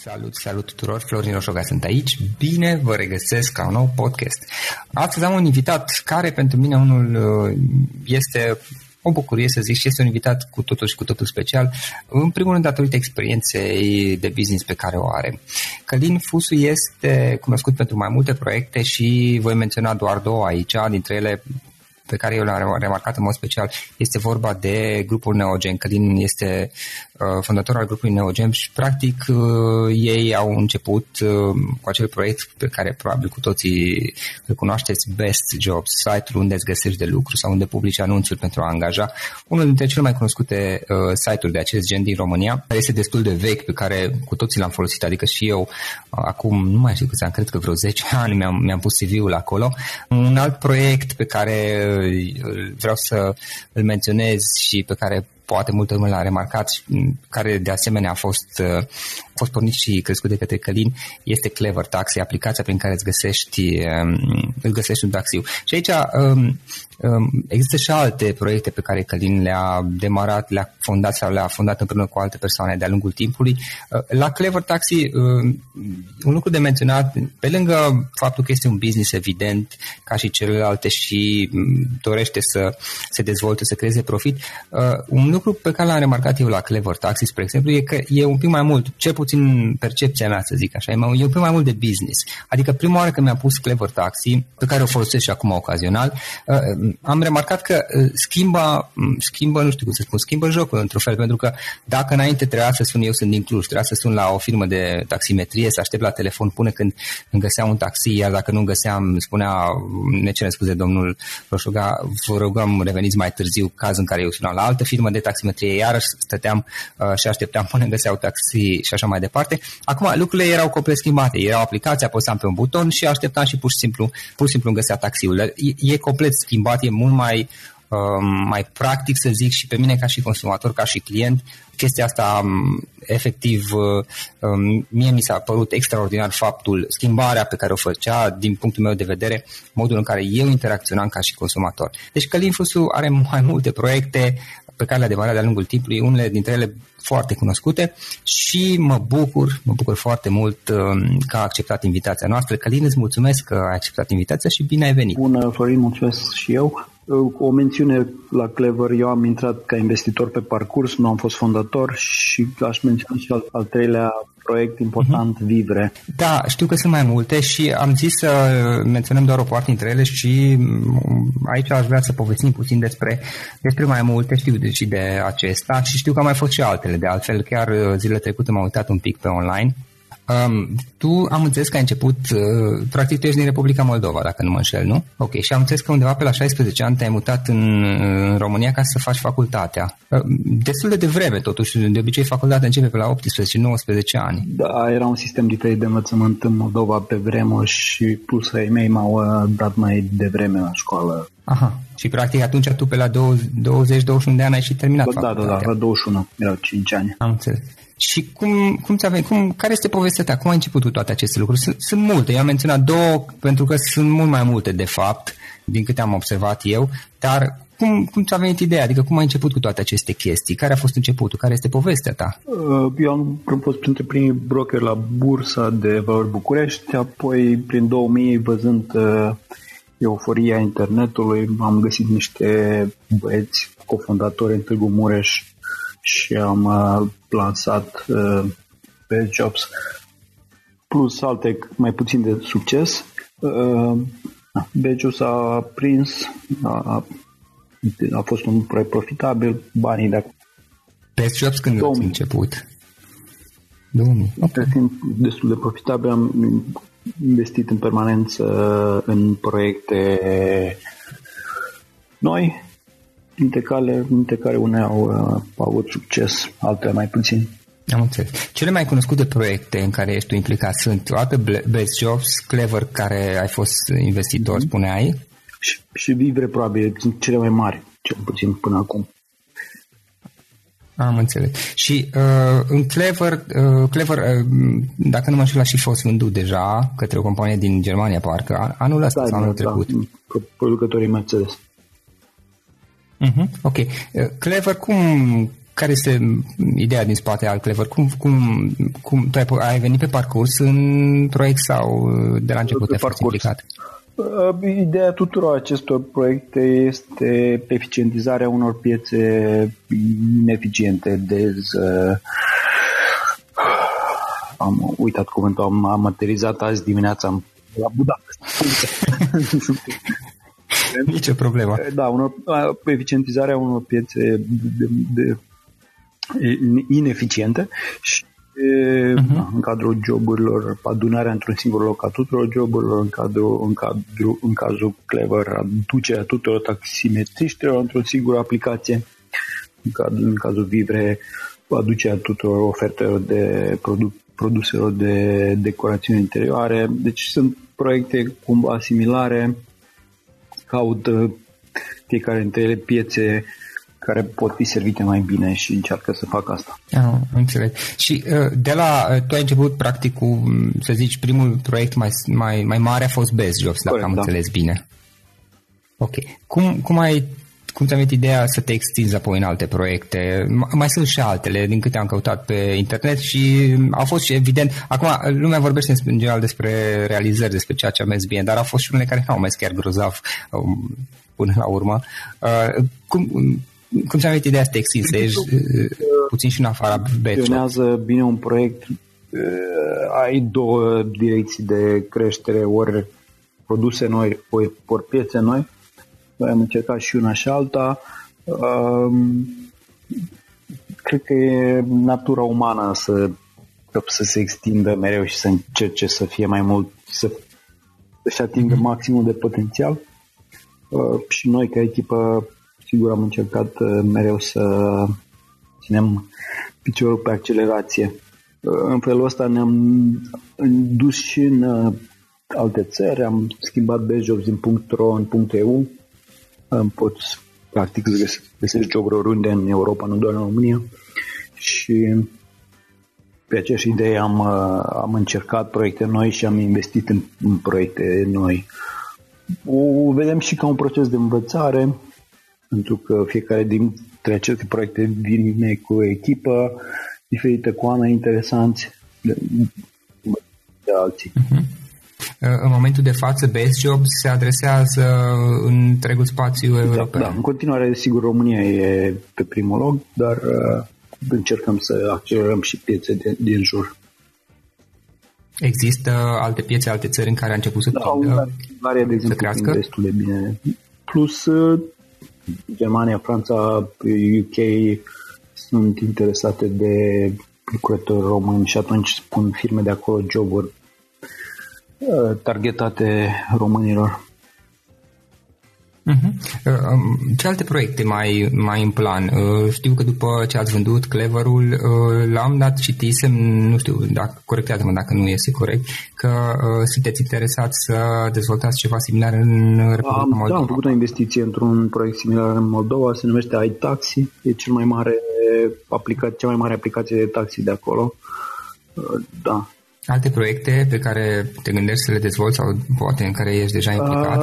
Salut, salut tuturor, Florin Roșoga sunt aici, bine vă regăsesc la un nou podcast. Astăzi am un invitat care pentru mine unul uh, este o bucurie să zic și este un invitat cu totul și cu totul special, în primul rând datorită experienței de business pe care o are. Călin Fusu este cunoscut pentru mai multe proiecte și voi menționa doar două aici, dintre ele pe care eu l-am remarcat în mod special este vorba de grupul Neogen. Călin este uh, fondator al grupului Neogen și practic uh, ei au început uh, cu acel proiect pe care probabil cu toții îl cunoașteți, Best Jobs, site-ul unde îți găsești de lucru sau unde publici anunțuri pentru a angaja. Unul dintre cele mai cunoscute uh, site-uri de acest gen din România, care este destul de vechi, pe care cu toții l-am folosit, adică și eu uh, acum, nu mai știu câți ani, cred că vreo 10 ani mi-am, mi-am pus CV-ul acolo. Un alt proiect pe care vreau să îl menționez și pe care poate multă lume l-a remarcat și care de asemenea a fost uh, fost pornit și crescut de către Călin este Clever Taxi, aplicația prin care îți găsești, um, îți găsești un taxiu. Și aici um, um, există și alte proiecte pe care Călin le-a demarat, le-a fondat sau le-a fondat împreună cu alte persoane de-a lungul timpului. Uh, la Clever Taxi, um, un lucru de menționat, pe lângă faptul că este un business evident, ca și celelalte și um, dorește să se dezvolte, să creeze profit, uh, un lucru pe care l-am remarcat eu la Clever Taxi, spre exemplu, e că e un pic mai mult, cel puțin percepția mea, să zic așa, e, mai, e un pic mai mult de business. Adică prima oară când mi-am pus Clever Taxi, pe care o folosesc și acum ocazional, uh, am remarcat că uh, schimbă, schimbă, nu știu cum să spun, schimbă jocul într-un fel, pentru că dacă înainte trebuia să sun, eu sunt din Cluj, trebuia să sun la o firmă de taximetrie, să aștept la telefon până când îmi găseam un taxi, iar dacă nu găseam, spunea, ne cere scuze domnul Roșuga, vă rugăm reveniți mai târziu, caz în care eu sunam la altă firmă de taximetrie, iarăși stăteam uh, și așteptam până găseau taxi și așa mai departe. Acum lucrurile erau complet schimbate, erau aplicația, apăsam pe un buton și așteptam și pur și simplu, pur și simplu îmi găsea taxiul. E, e complet schimbat, e mult mai um, mai practic să zic și pe mine ca și consumator, ca și client, chestia asta um, efectiv um, mie mi s-a părut extraordinar faptul, schimbarea pe care o făcea din punctul meu de vedere, modul în care eu interacționam ca și consumator. Deci Călin Fusu are mai multe proiecte pe care le-a demarat de-a lungul timpului, unele dintre ele foarte cunoscute și mă bucur, mă bucur foarte mult um, că a acceptat invitația noastră. Călin, îți mulțumesc că ai acceptat invitația și bine ai venit. Bună, Florin, mulțumesc și eu. O mențiune la Clever, eu am intrat ca investitor pe parcurs, nu am fost fondator și aș menționa și al, al treilea proiect important, uh-huh. Vivre. Da, știu că sunt mai multe și am zis să menționăm doar o parte dintre ele și mm, aici aș vrea să povestim puțin despre, despre mai multe, știu deci de acesta și știu că au mai fost și altele, de altfel chiar zilele trecute m-am uitat un pic pe online Um, tu am înțeles că ai început, uh, practic tu ești din Republica Moldova, dacă nu mă înșel, nu? Ok, și am înțeles că undeva pe la 16 ani te-ai mutat în, în România ca să faci facultatea. Uh, destul de devreme, totuși, de obicei facultatea începe pe la 18-19 ani. Da, era un sistem diferit de învățământ în Moldova pe vremuri și plus ai mei m-au uh, dat mai devreme la școală. Aha, și practic atunci tu pe la 20-21 de ani ai și terminat da, facultatea. Da, da, la 21, erau 5 ani. Am înțeles. Și cum, cum ți-a venit? Cum, care este povestea ta? Cum ai început cu toate aceste lucruri? Sunt, sunt multe. Eu am menționat două, pentru că sunt mult mai multe, de fapt, din câte am observat eu, dar cum, cum ți-a venit ideea? Adică cum ai început cu toate aceste chestii? Care a fost începutul? Care este povestea ta? Uh, eu am fost printre primii broker la bursa de valori București, apoi prin 2000, văzând uh, euforia internetului, am găsit niște băieți cofondatori în Târgu Mureș și am uh, lansat uh, pe Jobs plus alte mai puțin de succes. Uh, Bejos a prins, a, a fost un proiect profitabil, banii de Best Jobs când 2000. început? 2000. Okay. Fiind destul de profitabil, am investit în permanență în proiecte noi dintre care, dintre care unele au, uh, au avut succes, altele mai puțin. Am înțeles. Cele mai cunoscute proiecte în care ești tu implicat sunt toate Best Jobs, Clever, care ai fost investitor, mm-hmm. spuneai? Și, și Vivre, probabil, sunt cele mai mari, cel puțin până acum. Am înțeles. Și uh, în Clever, uh, Clever uh, dacă nu mă știu, a și fost vândut deja către o companie din Germania, parcă, anul ăsta da, sau anul da, trecut. Da, producătorii Mercedes. Uh-huh. Ok. Uh, Clever, cum, care este ideea din spate al Clever? Cum, cum, cum tu ai, ai venit pe parcurs în proiect sau uh, de la început ai fost implicat? Uh, ideea tuturor acestor proiecte este eficientizarea unor piețe ineficiente, dez, am uitat cuvântul, am amaterizat azi dimineața la Budapest. Nicio problemă. Da, unor, eficientizarea unor piețe de, de, de ineficiente și uh-huh. în cadrul joburilor, adunarea într-un singur loc a tuturor joburilor, în, cadrul, în, cadru, în cazul Clever, aducerea tuturor taximetriștilor într-o singură aplicație, în, cadrul, în cazul Vivre, aducerea tuturor ofertelor de produ- produselor de decorațiune interioare. Deci sunt proiecte cumva similare caută fiecare dintre ele piețe care pot fi servite mai bine și încearcă să facă asta. Ah, înțeleg. Și uh, de la, uh, tu ai început practic cu, să zici, primul proiect mai, mai, mai mare a fost Best Jobs, dacă am da. înțeles bine. Ok. Cum, cum ai cum ți-a venit ideea să te extinzi apoi în alte proiecte? Mai sunt și altele, din câte am căutat pe internet și au fost și evident, acum lumea vorbește în general despre realizări, despre ceea ce a mers bine, dar au fost și unele care nu au mers chiar grozav um, până la urmă. Uh, cum, cum ți-a venit ideea să te extinzi, să ieși uh, puțin și în afara Funcționează bine un proiect, uh, ai două direcții de creștere, ori produse noi, ori, ori piețe noi, noi am încercat și una și alta. Cred că e natura umană să, să se extindă mereu și să încerce să fie mai mult, să să atingă mm-hmm. maximul de potențial. Uh, și noi, ca echipă, sigur am încercat uh, mereu să ținem piciorul pe accelerație. Uh, în felul ăsta ne-am dus și în alte țări, am schimbat Bejobs din .ro în .eu poți practic să găsești joburi oriunde în Europa, nu doar în România. Și pe aceeași idee am, uh, am încercat proiecte noi și am investit în, în proiecte noi. O vedem și ca un proces de învățare, pentru că fiecare dintre aceste proiecte vine cu o echipă diferită, cu oameni interesanți de, de alții. Uh-huh. Uh, în momentul de față, Best Jobs se adresează în întregul spațiu da, european. Da, în continuare, sigur, România e pe primul loc, dar uh, încercăm să accelerăm și piețe de, din jur. Există alte piețe, alte țări în care a început să, da, tindă, Ungaria, de exemplu, să crească? destul de bine. Plus uh, Germania, Franța, UK sunt interesate de lucrători români și atunci spun firme de acolo joburi Uh, targetate românilor. Uh-huh. Ce alte proiecte mai, mai în plan? Uh, știu că după ce ați vândut Cleverul, l-am dat citisem, nu știu, dacă corectează-mă dacă nu este corect, că sunteți interesați să dezvoltați ceva similar în Republica am, Moldova. Da, am făcut o investiție într-un proiect similar în Moldova, se numește iTaxi, e cel mai mare aplicație, cea mai mare aplicație de taxi de acolo. Da, Alte proiecte pe care te gândești să le dezvolți sau poate în care ești deja implicat?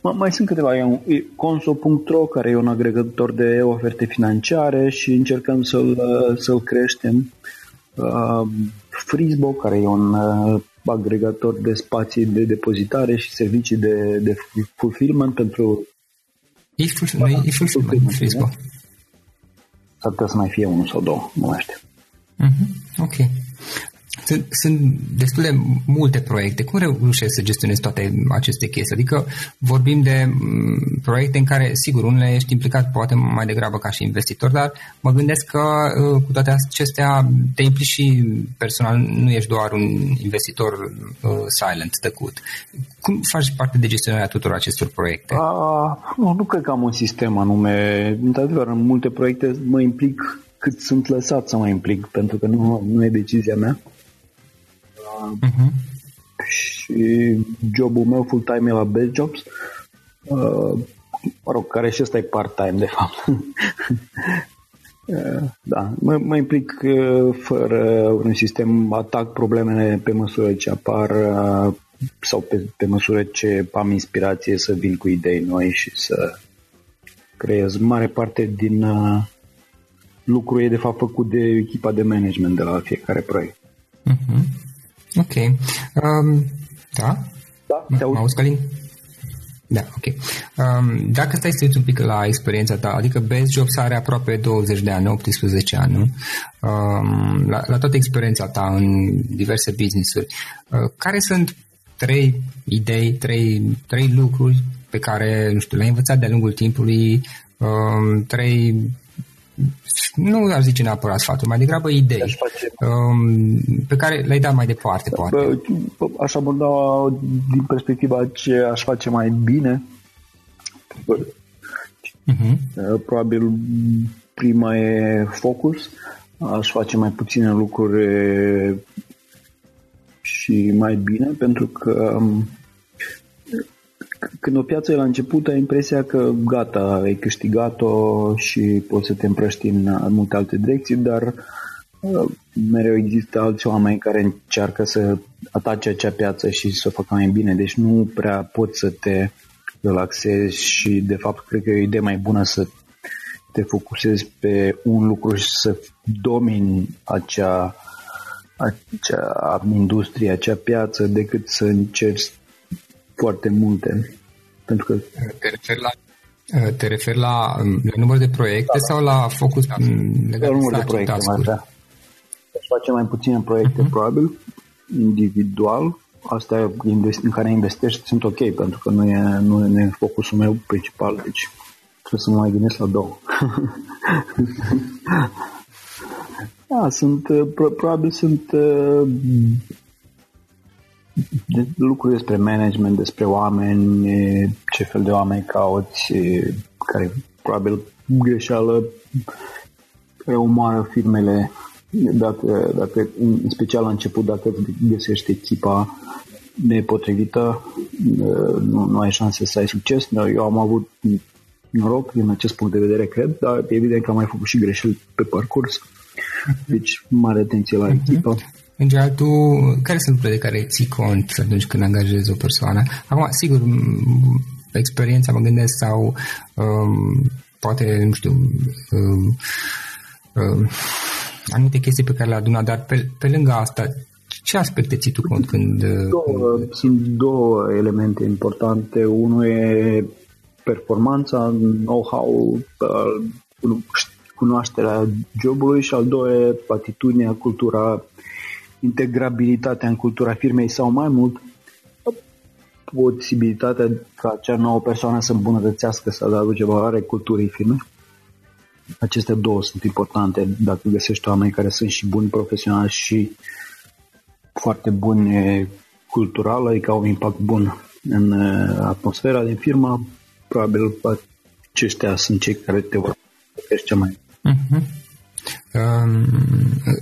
Uh, mai sunt câteva. Conso.ro, care e un agregator de oferte financiare și încercăm să-l, să-l creștem. Uh, Frisbo, care e un uh, agregator de spații de depozitare și servicii de, de fulfillment pentru... E fulfillment, e fulfillment, Frisbo. S-ar putea să mai fie unul sau două, nu mai știu. Uh-huh. Ok. Sunt, sunt destul de multe proiecte. Cum reușești să gestionezi toate aceste chestii? Adică vorbim de mm, proiecte în care, sigur, unele ești implicat poate mai degrabă ca și investitor, dar mă gândesc că uh, cu toate acestea te implici și personal, nu ești doar un investitor uh, silent, tăcut. Cum faci parte de gestionarea tuturor acestor proiecte? A, nu, nu cred că am un sistem anume. Într-adevăr, în multe proiecte mă implic cât sunt lăsat să mă implic, pentru că nu, nu e decizia mea. Uh-huh. Și jobul meu full-time e la Best Jobs. Uh, mă rog, care și ăsta e part-time, de fapt. uh, da, mă, mă implic uh, fără un sistem, atac problemele pe măsură ce apar uh, sau pe, pe măsură ce am inspirație să vin cu idei noi și să creez mare parte din uh, lucru e de fapt făcut de echipa de management de la fiecare proiect. Uh-huh. Ok. Um, da? Da, te aud. Călin? Da, ok. Um, dacă stai să un pic la experiența ta, adică Best Jobs are aproape 20 de ani, 18 ani, nu? Um, la, la toată experiența ta în diverse business-uri, uh, care sunt trei idei, trei, trei lucruri pe care, nu știu, le-ai învățat de-a lungul timpului, um, trei nu aș zice neapărat sfaturi, mai degrabă idei um, pe care le-ai dat mai departe, poate. Aș aborda din perspectiva ce aș face mai bine. Uh-huh. Probabil prima e focus. Aș face mai puține lucruri și mai bine, pentru că um, când o piață e la început, ai impresia că gata, ai câștigat-o și poți să te împrăști în multe alte direcții, dar uh, mereu există alți oameni care încearcă să atace acea piață și să o facă mai bine, deci nu prea poți să te relaxezi și de fapt cred că e o idee mai bună să te focusezi pe un lucru și să domini acea, acea industrie, acea piață, decât să încerci foarte multe. Pentru că... Te referi la te referi la, la număr de proiecte da. sau la focus da. legat la număr de proiecte, mai da. Deci face mai puține proiecte, uh-huh. probabil, individual. Astea în care investești sunt ok, pentru că nu e, nu e focusul meu principal, deci trebuie să mă mai gândesc la două. da, sunt, probabil sunt de lucruri despre management, despre oameni, ce fel de oameni cauți, care probabil greșeală care omoară firmele dacă, dacă, în special la început, dacă găsești echipa nepotrivită, nu, nu ai șanse să ai succes. Eu am avut noroc din acest punct de vedere, cred, dar evident că am mai făcut și greșeli pe parcurs. Deci, mare atenție la mhm. echipă. În general, tu, care sunt lucrurile de care ții cont atunci când angajezi o persoană? Acum, sigur, experiența, mă gândesc, sau um, poate, nu știu, um, um, anumite chestii pe care le-a adunat, dar pe, pe lângă asta, ce aspecte ții tu cont când... Două, uh, sunt două elemente importante. Unul e performanța, know-how, uh, cunoașterea jobului și al doilea atitudinea, cultura integrabilitatea în cultura firmei sau mai mult posibilitatea ca acea nouă persoană să îmbunătățească, să aduce valoare culturii firmei. Acestea două sunt importante dacă găsești oameni care sunt și buni profesionali și foarte buni cultural, adică au un impact bun în atmosfera din firmă, probabil aceștia sunt cei care te vor cea mai. Uh-huh. Um,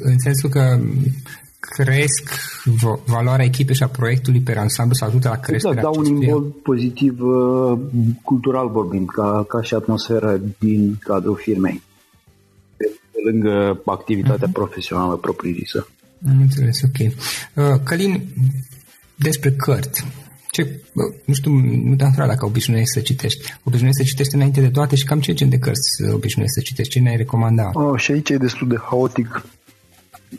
în sensul că cresc valoarea echipei și a proiectului pe ansamblu sau ajută la creșterea Exact, dau un imbold pozitiv uh, cultural vorbind, ca, ca și atmosfera din cadrul firmei, pe, pe lângă activitatea uh-huh. profesională propriu-zisă. Am înțeles, ok. Uh, Călin, despre cărți. Ce, nu știu, nu te-am întrebat dacă obișnuiești să citești. Obișnuiești să citești înainte de toate și cam ce gen de cărți obișnuiești să citești? Ce ne-ai recomanda? Oh, și aici e destul de haotic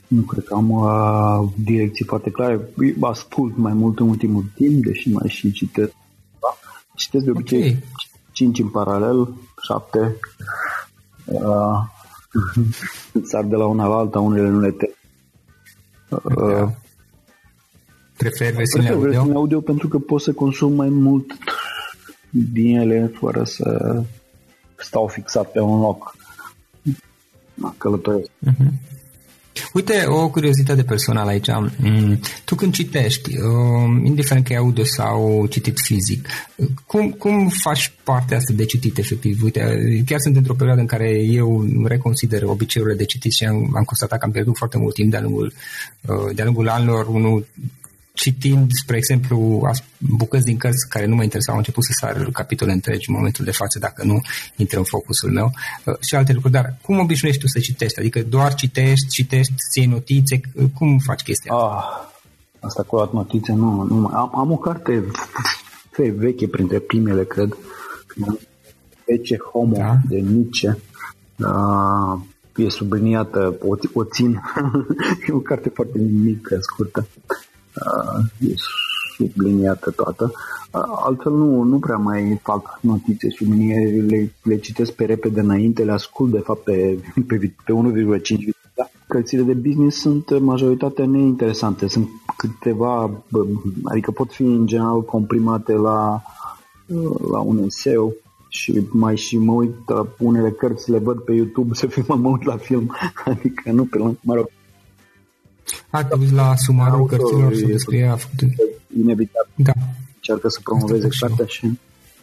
nu cred că am uh, direcții foarte clare. Ascult mai mult în ultimul timp, deși mai și citesc. Da? Citesc de obicei okay. 5 în paralel, 7. Uh, sar de la una la alta, unele nu le te... Uh, Prefer versiunea audio? versiunea audio pentru că pot să consum mai mult din ele fără să stau fixat pe un loc. Călătoresc. Uh-huh. Uite, o curiozitate personală aici. Mm, tu când citești, um, indiferent că e audio sau citit fizic, cum, cum faci partea asta de citit efectiv? Uite, chiar sunt într-o perioadă în care eu reconsider obiceiurile de citit și am, am constatat că am pierdut foarte mult timp de-a lungul, uh, de-a lungul anilor. Unul citind, spre exemplu, bucăți din cărți care nu mă interesau, am început să sar capitole întregi în momentul de față, dacă nu intră în focusul meu uh, și alte lucruri. Dar cum obișnuiești tu să citești? Adică doar citești, citești, ții notițe? Cum faci chestia asta? Ah, asta cu luat notițe, nu. nu am, am o carte veche, printre primele, cred. Ece Homo da? de Nietzsche. Uh, e subliniată, o, o țin. e o carte foarte mică, scurtă e subliniată toată. Altfel nu, nu prea mai fac notițe subliniere, le, le citesc pe repede înainte, le ascult de fapt pe, pe, pe 1,5 da? Cărțile de business sunt majoritatea neinteresante. Sunt câteva, adică pot fi în general comprimate la, la un eseu și mai și mă uit la unele cărți, le văd pe YouTube să fiu mă uit la film, adică nu pe mă rog, a, te uiți la sumarul cărților sau despre ea a făcut... Inevitabil. Da. Încearcă să promoveze cartea și...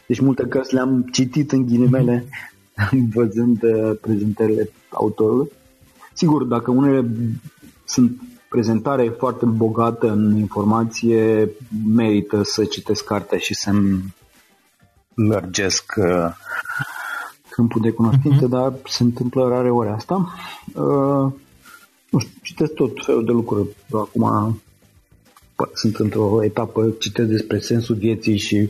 Deci multe cărți le-am citit în ghilimele mm-hmm. văzând uh, prezentările autorului. Sigur, dacă unele sunt prezentare foarte bogată în informație, merită să citesc cartea și să-mi lărgesc uh, câmpul de cunoștințe, uh-huh. dar se întâmplă rare ori asta. Uh, nu știu, citesc tot felul de lucruri. Acum sunt într-o etapă, citesc despre sensul vieții și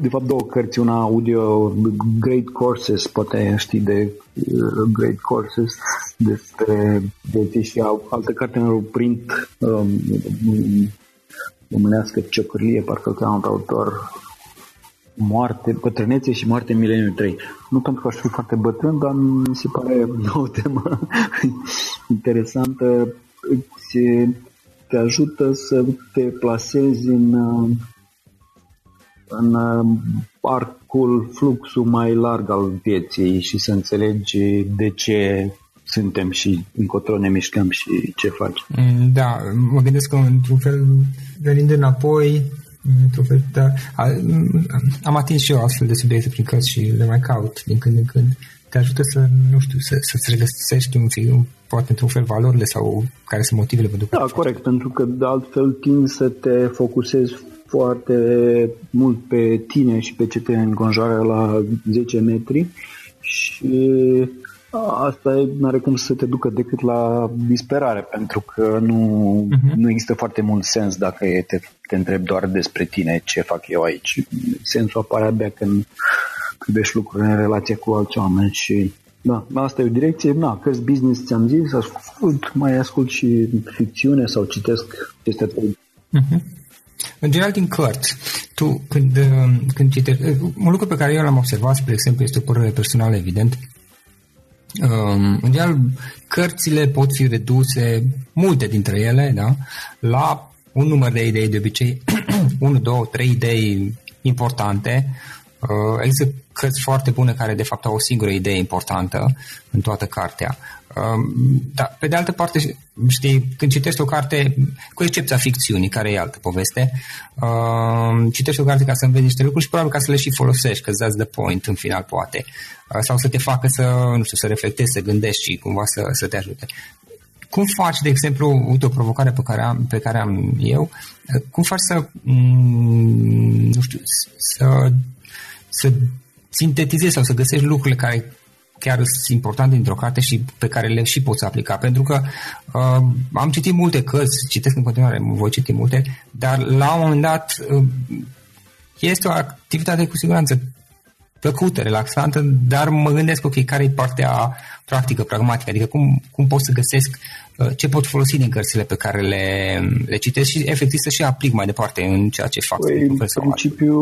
de fapt două cărți, una audio, Great Courses, poate știi de uh, Great Courses, despre vieții și altă carte în print um, românească, Ciocârlie, parcă că am un autor moarte, bătrânețe și moarte în mileniul 3. Nu pentru că aș fi foarte bătrân, dar mi se pare o temă interesantă. Îți, te ajută să te plasezi în, în arcul, fluxul mai larg al vieții și să înțelegi de ce suntem și încotro ne mișcăm și ce faci. Da, mă gândesc că într-un fel, venind înapoi, într-un fel, da, am atins și eu astfel de subiecte prin cărți și le mai caut din când în când. Te ajută să, nu știu, să, să-ți regăsești un, un, poate într-un fel valorile sau care sunt motivele pentru Da, corect, pentru că de altfel timp să te focusezi foarte mult pe tine și pe ce te înconjoară la 10 metri și asta nu are cum să te ducă decât la disperare, pentru că nu, uh-huh. nu există foarte mult sens dacă te, te întrebi doar despre tine ce fac eu aici. Sensul apare abia când privești lucrurile în relație cu alți oameni și da, asta e o direcție. Na, cărți business ți-am zis, ascult, mai ascult și ficțiune sau citesc chestia uh-huh. În general, din cărți, tu când, când citești, un lucru pe care eu l-am observat, spre exemplu, este o părere personală, evident, Um, în general, cărțile pot fi reduse, multe dintre ele, da, la un număr de idei, de obicei, 1, 2, 3 idei importante. Uh, există cărți foarte bune care, de fapt, au o singură idee importantă în toată cartea. Um, dar, pe de altă parte, știi, când citești o carte, cu excepția ficțiunii, care e altă poveste, um, citești o carte ca să înveți niște lucruri și probabil ca să le și folosești, că that's the point în final, poate. Uh, sau să te facă să, nu știu, să reflectezi, să gândești și cumva să, să te ajute. Cum faci, de exemplu, uite o provocare pe care am, pe care am eu, uh, cum faci să, mm, nu știu, să, să sintetizezi sau să găsești lucrurile care chiar sunt importante dintr-o carte și pe care le și poți aplica. Pentru că uh, am citit multe cărți, citesc în continuare, voi citi multe, dar la un moment dat uh, este o activitate cu siguranță plăcută, relaxantă, dar mă gândesc, ok, care e partea practică, pragmatică, adică cum, cum pot să găsesc uh, ce pot folosi din cărțile pe care le, le citesc și efectiv să și aplic mai departe în ceea ce fac. Păi, în principiu,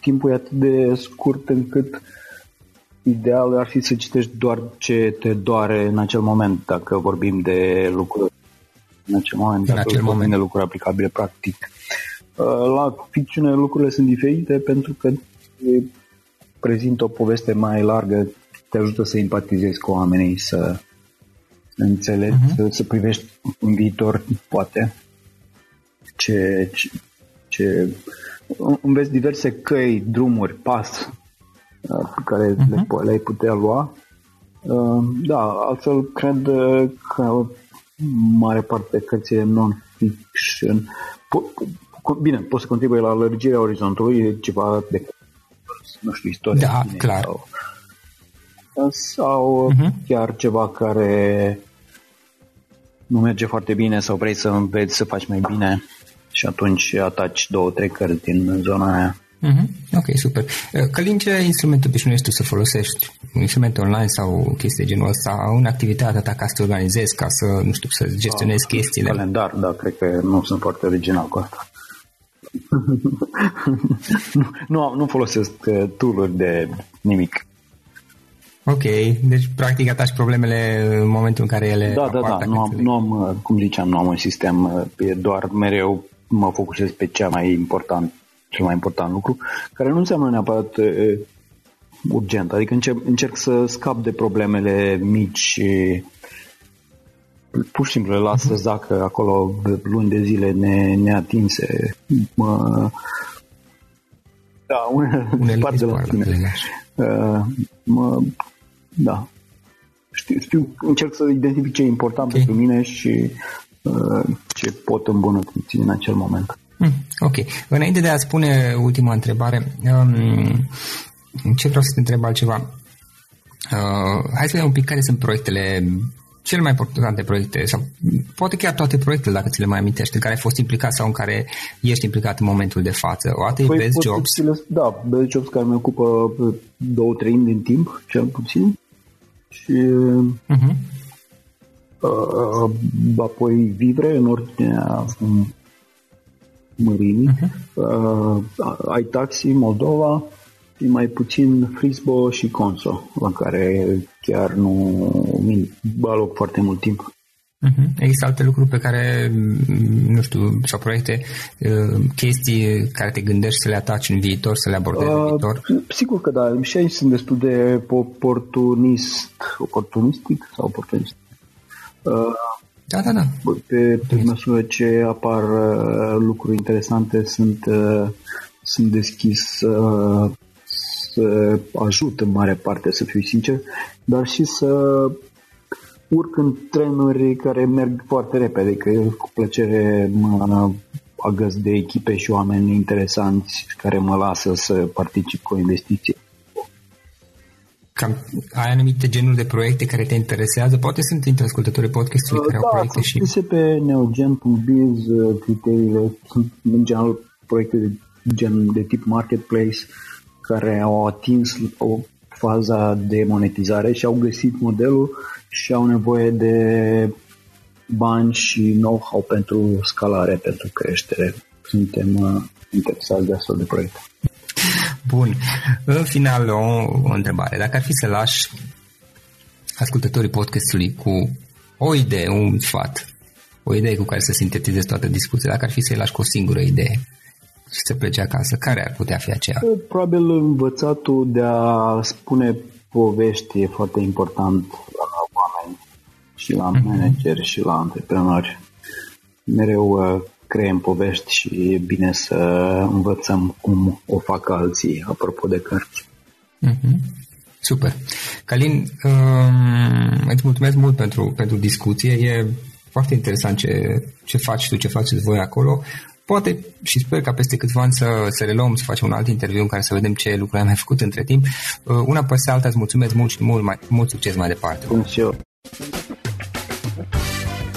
timpul e atât de scurt încât uh, ideal ar fi să citești doar ce te doare în acel moment, dacă vorbim de lucruri în acel moment, în dacă acel vorbim moment. de lucruri aplicabile practic. Uh, la ficțiune lucrurile sunt diferite pentru că prezintă o poveste mai largă, te ajută să empatizezi cu oamenii, să înțelegi, uh-huh. să, să privești în viitor, poate, ce, ce, ce înveți diverse căi, drumuri, pas pe care uh-huh. le, mhm. le-ai putea lua. Uh, da, altfel cred uh, că mare parte cărțile non-fiction po- bine, poți să contribuie la lărgirea orizontului, ceva de nu știu, istorie. Da, clar. Sau, sau uh-huh. chiar ceva care nu merge foarte bine sau vrei să înveți să faci mai bine și atunci ataci două, trei cărți din zona aia. Mm-hmm. Ok, super. Uh, Călin, ce instrument obișnuiești tu să folosești? Un instrument online sau chestii de genul ăsta? În activitatea ta ca să te organizezi, ca să, nu știu, să gestionezi da, chestiile? Calendar, da, cred că nu sunt foarte original cu asta. nu, nu, nu folosesc uh, tool de nimic. Ok, deci practic ataci problemele în momentul în care ele Da, da, da, nu am, nu am, uh, cum ziceam, nu am un sistem, e doar mereu mă focusez pe cea mai important cel mai important lucru, care nu înseamnă neapărat e, urgent. Adică încerc, încerc să scap de problemele mici pur și simplu le las să mhm. zacă acolo luni de zile ne, neatinse. Mă, da, unele parte de la tine. Uh, mă, da. Știu, știu, încerc să identific ce e important okay. pentru mine și uh, ce pot îmbunătăți în acel moment. Mm, ok. Înainte de a spune ultima întrebare, um, ce vreau să te întreb altceva? Uh, hai să vedem un pic care sunt proiectele cele mai importante proiecte, sau poate chiar toate proiectele, dacă ți le mai amintești, în care ai fost implicat sau în care ești implicat în momentul de față. O dată păi, Best Jobs. Da, Best Jobs care mi ocupă două treimi din timp, cel puțin. Și uh-huh. uh, apoi Vivre, în ordinea mărimii. Uh-huh. Uh, ai Taxi, Moldova, și mai puțin Frisbo și Conso, la care chiar nu aloc foarte mult timp. Uh-huh. Există alte lucruri pe care, nu știu, sau proiecte, uh, chestii care te gândești să le ataci în viitor, să le abordezi uh, în viitor? Sigur că da. Și aici sunt destul de oportunist, oportunistic sau oportunist. Uh, da, da, da. Pe, pe măsură ce apar uh, lucruri interesante, sunt, uh, sunt deschis uh, să ajut în mare parte, să fiu sincer, dar și să urc în trenuri care merg foarte repede, că eu cu plăcere mă agăs de echipe și oameni interesanți care mă lasă să particip cu o investiție. Cam, ai anumite genuri de proiecte care te interesează? Poate sunt dintre ascultătorii podcastului care da, au proiecte și... Da, pe neogen.biz criteriile, sunt în general proiecte de gen de tip marketplace, care au atins o faza de monetizare și au găsit modelul și au nevoie de bani și know-how pentru scalare, pentru creștere. Suntem uh, interesați de astfel de proiecte. Bun. În final, o, o întrebare. Dacă ar fi să lași ascultătorii podcastului cu o idee, un sfat, o idee cu care să sintetizezi toată discuția, dacă ar fi să-i lași cu o singură idee, și să plece acasă? Care ar putea fi aceea? Probabil învățatul de a spune povești e foarte important la oameni și la mm-hmm. manageri și la antreprenori. Mereu uh, creăm povești și e bine să învățăm cum o fac alții, apropo de cărți. Mm-hmm. Super. Calin, um, îți mulțumesc mult pentru, pentru discuție. E foarte interesant ce, ce faci tu, ce faceți voi acolo. Poate și sper ca peste câțiva ani să, să reluăm, să facem un alt interviu în care să vedem ce lucruri am mai făcut între timp. Uh, una peste alta îți mulțumesc mult și mult, mai, mult succes mai departe. Bun și eu.